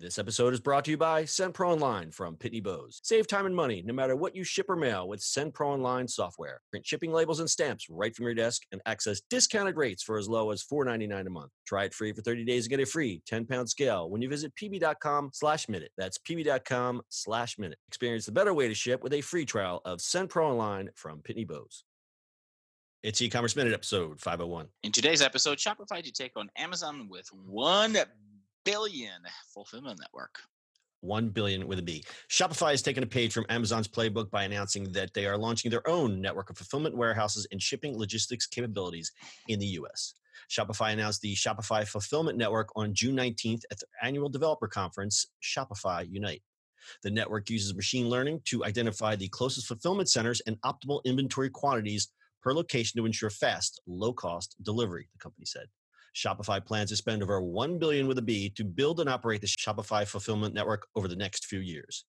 This episode is brought to you by SendPro Online from Pitney Bowes. Save time and money no matter what you ship or mail with SendPro Online software. Print shipping labels and stamps right from your desk and access discounted rates for as low as $4.99 a month. Try it free for 30 days and get a free 10-pound scale when you visit pb.com slash minute. That's pb.com slash minute. Experience the better way to ship with a free trial of SendPro Online from Pitney Bowes. It's e-commerce minute episode 501. In today's episode, Shopify to take on Amazon with one billion fulfillment network. 1 billion with a B. Shopify has taken a page from Amazon's playbook by announcing that they are launching their own network of fulfillment warehouses and shipping logistics capabilities in the US. Shopify announced the Shopify Fulfillment Network on June 19th at their annual developer conference, Shopify Unite. The network uses machine learning to identify the closest fulfillment centers and optimal inventory quantities per location to ensure fast, low cost delivery, the company said. Shopify plans to spend over 1 billion with a B to build and operate the Shopify fulfillment network over the next few years.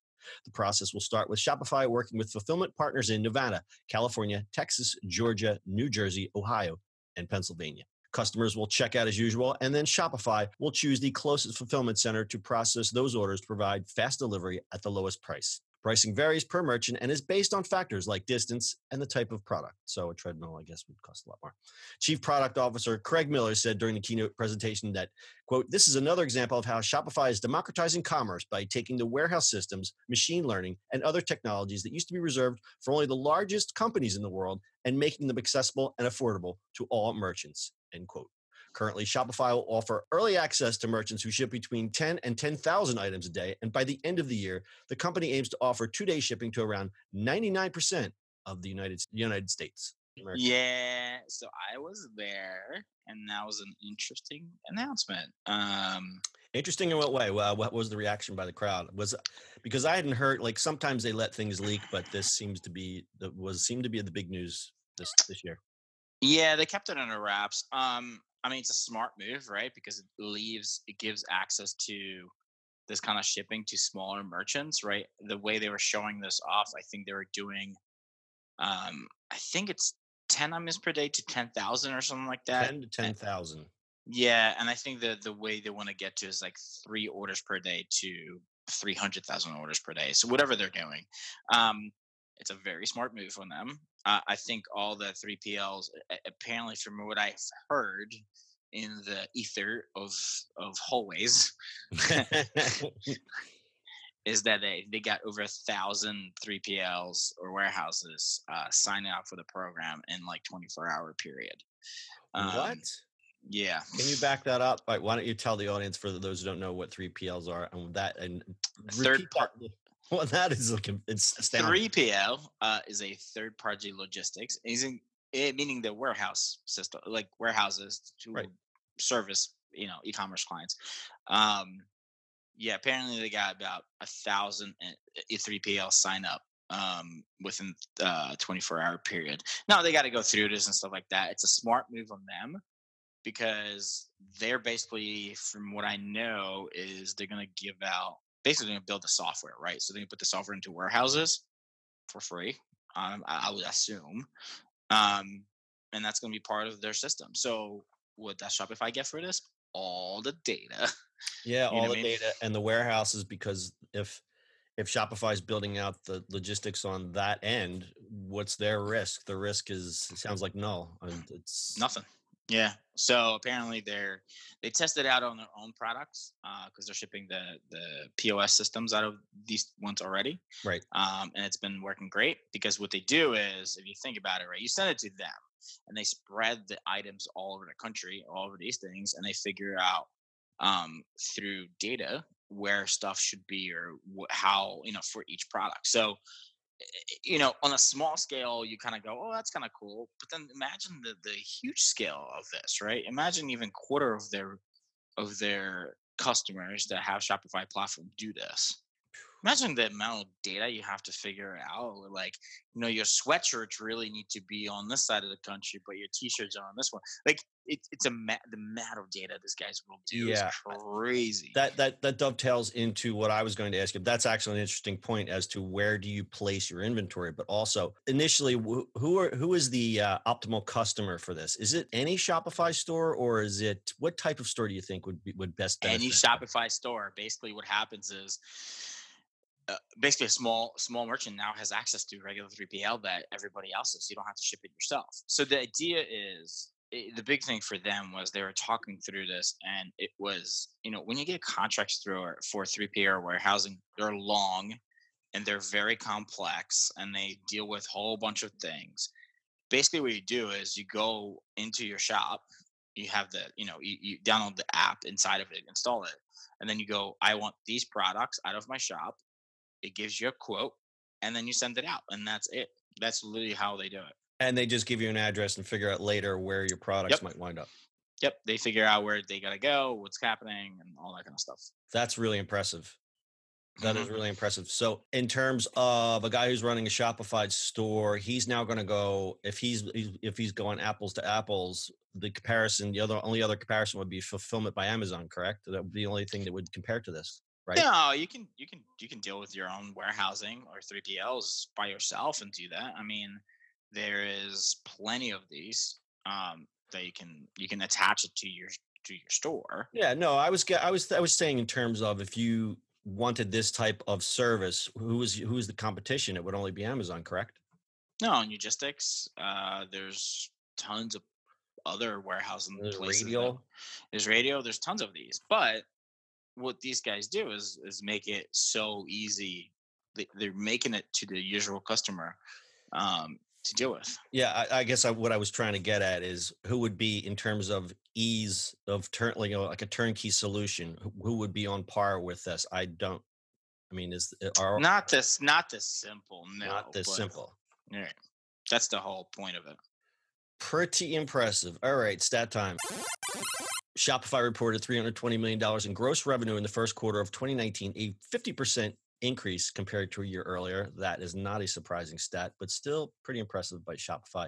The process will start with Shopify working with fulfillment partners in Nevada, California, Texas, Georgia, New Jersey, Ohio, and Pennsylvania. Customers will check out as usual, and then Shopify will choose the closest fulfillment center to process those orders to provide fast delivery at the lowest price. Pricing varies per merchant and is based on factors like distance and the type of product. So a treadmill, I guess, would cost a lot more. Chief Product Officer Craig Miller said during the keynote presentation that, quote, this is another example of how Shopify is democratizing commerce by taking the warehouse systems, machine learning, and other technologies that used to be reserved for only the largest companies in the world and making them accessible and affordable to all merchants, end quote. Currently, Shopify will offer early access to merchants who ship between 10 and 10,000 items a day. And by the end of the year, the company aims to offer two day shipping to around 99% of the United, United States. Yeah, so I was there, and that was an interesting announcement. Um, Interesting in what way? Well, what was the reaction by the crowd? Was because I hadn't heard like sometimes they let things leak, but this seems to be the was seemed to be the big news this this year. yeah, they kept it under wraps. Um, I mean, it's a smart move, right? Because it leaves, it gives access to this kind of shipping to smaller merchants, right? The way they were showing this off, I think they were doing, um, I think it's 10 items per day to 10,000 or something like that. Ten to ten thousand. Yeah, and I think the the way they want to get to is like three orders per day to three hundred thousand orders per day. So whatever they're doing, um, it's a very smart move from them. Uh, I think all the three PLs apparently, from what I've heard in the ether of of hallways, is that they they got over a thousand 3PLs or warehouses uh, signing up for the program in like twenty four hour period. Um, what? Yeah. Can you back that up? Like, why don't you tell the audience for those who don't know what three PLs are and that and Third repeat that- Well, that is looking it's astounding. 3PL uh, is a third party logistics, is in, it, meaning the warehouse system, like warehouses to Right. service, you know, e-commerce clients. Um, yeah, apparently they got about a thousand uh, 3PL sign up um, within uh 24 hour period. Now they got to go through this and stuff like that. It's a smart move on them because they're basically, from what I know, is they're gonna give out basically gonna build the software, right? So they can put the software into warehouses for free. Um, I, I would assume, um, and that's gonna be part of their system. So what does Shopify get for this? All the data. Yeah, You all the I mean? data and the warehouses because if if Shopify is building out the logistics on that end, what's their risk? The risk is it sounds like null. It's Nothing. Yeah. So apparently they're they tested it out on their own products because they're shipping the the POS systems out of these ones already. right. um, and it's been working great because what they do is if you think about it right you send it to them and they spread the items all over the country all over these things and they figure out um, through data where stuff should be or wh- how you know for each product so Eh, you know on a small scale you kind of go oh that's kind of cool but then imagine the the huge scale of this right? Imagine even quarter of their of their customers that have shopify platform do this. Imagine the amount of data you have to figure out like you know your sweatshirts really need to be on this side of the country but your t-shirts are on this one. Like it, it's a ma- the amount of data this guys will do Yeah. is crazy. That that that dovetails into what I was going to ask you. That's actually an interesting point as to where do you place your inventory, but also initially, wh- who are who is the uh, optimal customer for this? Is it any Shopify store, or is it what type of store do you think would be would best benefit? any Shopify store, basically what happens is uh, basically a small small merchant now has access to regular 3PL that everybody else is. You don't have to ship it yourself. So the idea is i the big thing for them was they were talking through this, and it was you know when you get contracts through or- for 3PL warehousing, they're long and they're very complex, and they deal with a whole bunch of things. Basically, what you do is you go into your shop you have the you know you, you download the app inside of it install it and then you go i want these products out of my shop. It gives you a quote and then you send it out and that's it. That's literally how they do it and they just give you an address and figure out later where your products Yep. might wind up. yep they figure out where they gotta go what's happening and all that kind of stuff That's really impressive. That is Mhm. really impressive. So, in terms of a guy who's running a Shopify store, he's now going to go if he's he's- if he's going apples to apples. The comparison, the other only other comparison would be fulfillment by Amazon. Correct? That would be the only thing that would compare to this, right? no you can you can you can deal with your own warehousing or 3pls by yourself and do that i mean there is plenty of these um that you can you can attach it to your to your store Yeah, no, I was I was I was saying in terms of if you wanted this type of service, who is who is the competition? It would only be Amazon, correct? No, in logistics, uh, there's tons of other warehousing There's places. that- radio. There's radio. There's tons of these. But what these guys do is is make it so easy. They, they're making it to the usual customer um, to deal with. Yeah, I, I guess I, what I was trying to get at is who would be in terms of ease of turn, like, you know, like a turnkey solution. Who, who would be on par with this? I don't. I mean, is uh, are Not this. Not this simple. No, not this but- simple. Yeah, that's the whole point of it. Pretty impressive. All right, stat time. Shopify reported $320 million in gross revenue in the first quarter of 2019, a 50% increase compared to a year earlier. That is not a surprising stat, but still pretty impressive by Shopify.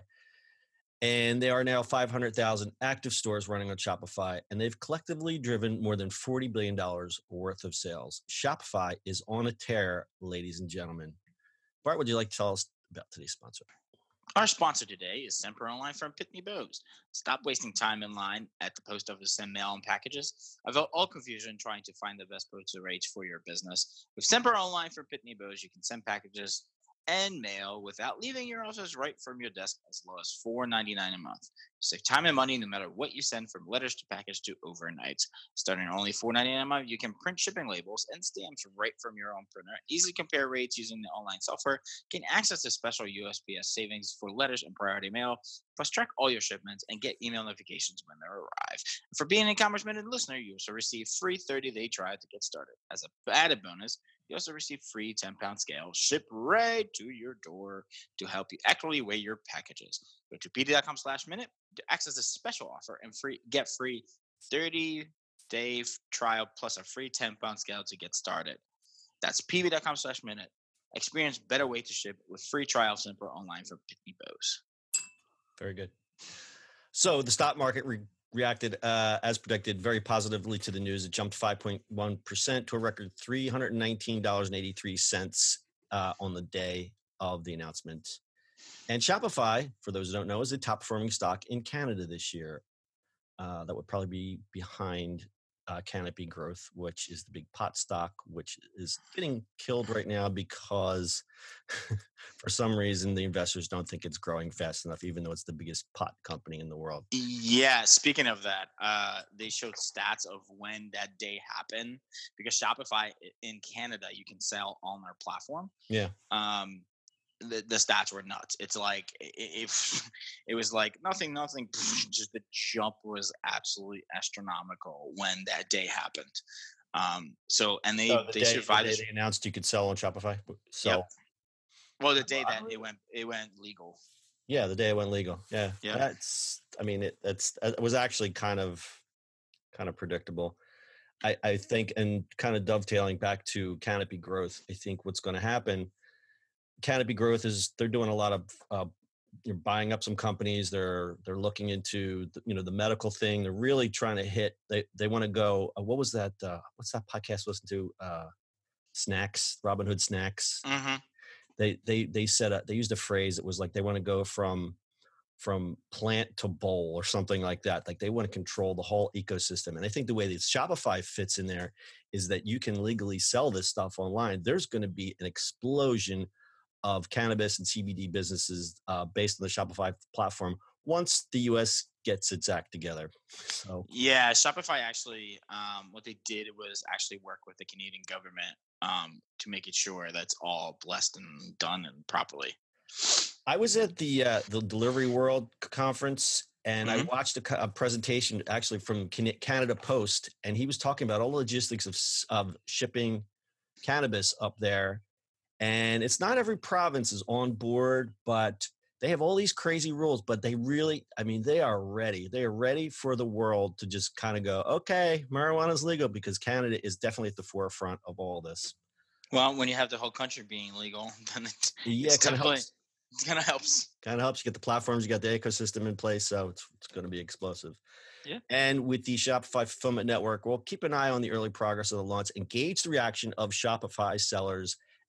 And they are now 500,000 active stores running on Shopify, and they've collectively driven more than $40 billion worth of sales. Shopify is on a tear, ladies and gentlemen. Bart, would you like to tell us about today's sponsor? Our sponsor today is SendPro Online from Pitney Bowes. Stop wasting time in line at the post office and mail and packages. Avoid all confusion trying to find the best postal rates for your business. With SendPro Online from Pitney Bowes, you can send packages and mail without leaving your office right from your desk as low as $4.99 a month. Save time and money no matter what you send from letters to package to overnights. Starting at only $4.99 a month, you can print shipping labels and stamps right from your own printer. Easily compare rates using the online software gain access to special USPS savings for letters and priority mail, plus track all your shipments and get email notifications when they arrive. For being an e-commerce minute listener, you also receive free 30-day trial to get started. As a added bonus, you also receive free 10-pound scale shipped right to your door to help you accurately weigh your packages. Go to pb.com slash minute to access this special offer and free get free 30-day trial plus a free 10-pound scale to get started. That's pb.com slash minute. Experience better way to ship with free trial SendPro online for Pitney Bowes. Very good. So the stock market re- reacted uh, as predicted very positively to the news. It jumped 5.1% to a record $319.83 uh, on the day of the announcement. And Shopify, for those who don't know, is a top performing stock in Canada this year. Uh, that would probably be behind uh, Canopy Growth, which is the big pot stock, which is getting killed right now because for some reason the investors don't think it's growing fast enough, even though it's the biggest pot company in the world. Yeah, speaking of that, uh, they showed stats of when that day happened because Shopify in Canada you can sell on their platform. Yeah. Um, the, the stats were nuts. It's like if it was like nothing, nothing. Just the jump was absolutely astronomical when that day happened. Um, so and they So the they day, the survived. day they announced you could sell on Shopify. So Well, the day that it went it went legal. yeah, the day it went legal. Yeah, Yeah. That's. I mean, it. That's. It was actually kind of, kind of predictable. I, I think, and kind of dovetailing back to Canopy Growth. I think what's going to happen. Canopy Growth is they're doing a lot of uh, you're buying up some companies. They're they're looking into the, you know the medical thing. They're really trying to hit. They they want to go. Uh, what was that? Uh, what's that podcast? Listen to uh, snacks. Robinhood snacks. hmm They they they said a, they used a phrase. It was like they want to go from from plant to bowl or something like that. Like they want to control the whole ecosystem. And I think the way that Shopify fits in there is that you can legally sell this stuff online. There's going to be an explosion of cannabis and CBD businesses uh, based on the Shopify platform once the US gets its act together. So Yeah, Shopify actually, um, what they did was actually work with the Canadian government um, to make it sure that's all blessed and done and properly. I was at the uh, the Delivery World conference and I Mhm. watched a, a presentation actually from Canada Post, and he was talking about all the logistics of of shipping cannabis up there. And it's not every province is on board, but they have all these crazy rules. But they really, I mean, they are ready. They are ready for the world to just kind of go, okay, marijuana is legal because Canada is definitely at the forefront of all this. Well, when you have the whole country being legal, then it, Yeah, it's kind of helps. kind of helps. kind of helps you get the platforms, you got the ecosystem in place, so it's it's going to be explosive. Yeah. And with the Shopify Fulfillment Network, we'll keep an eye on the early progress of the launch, engage the reaction of Shopify sellers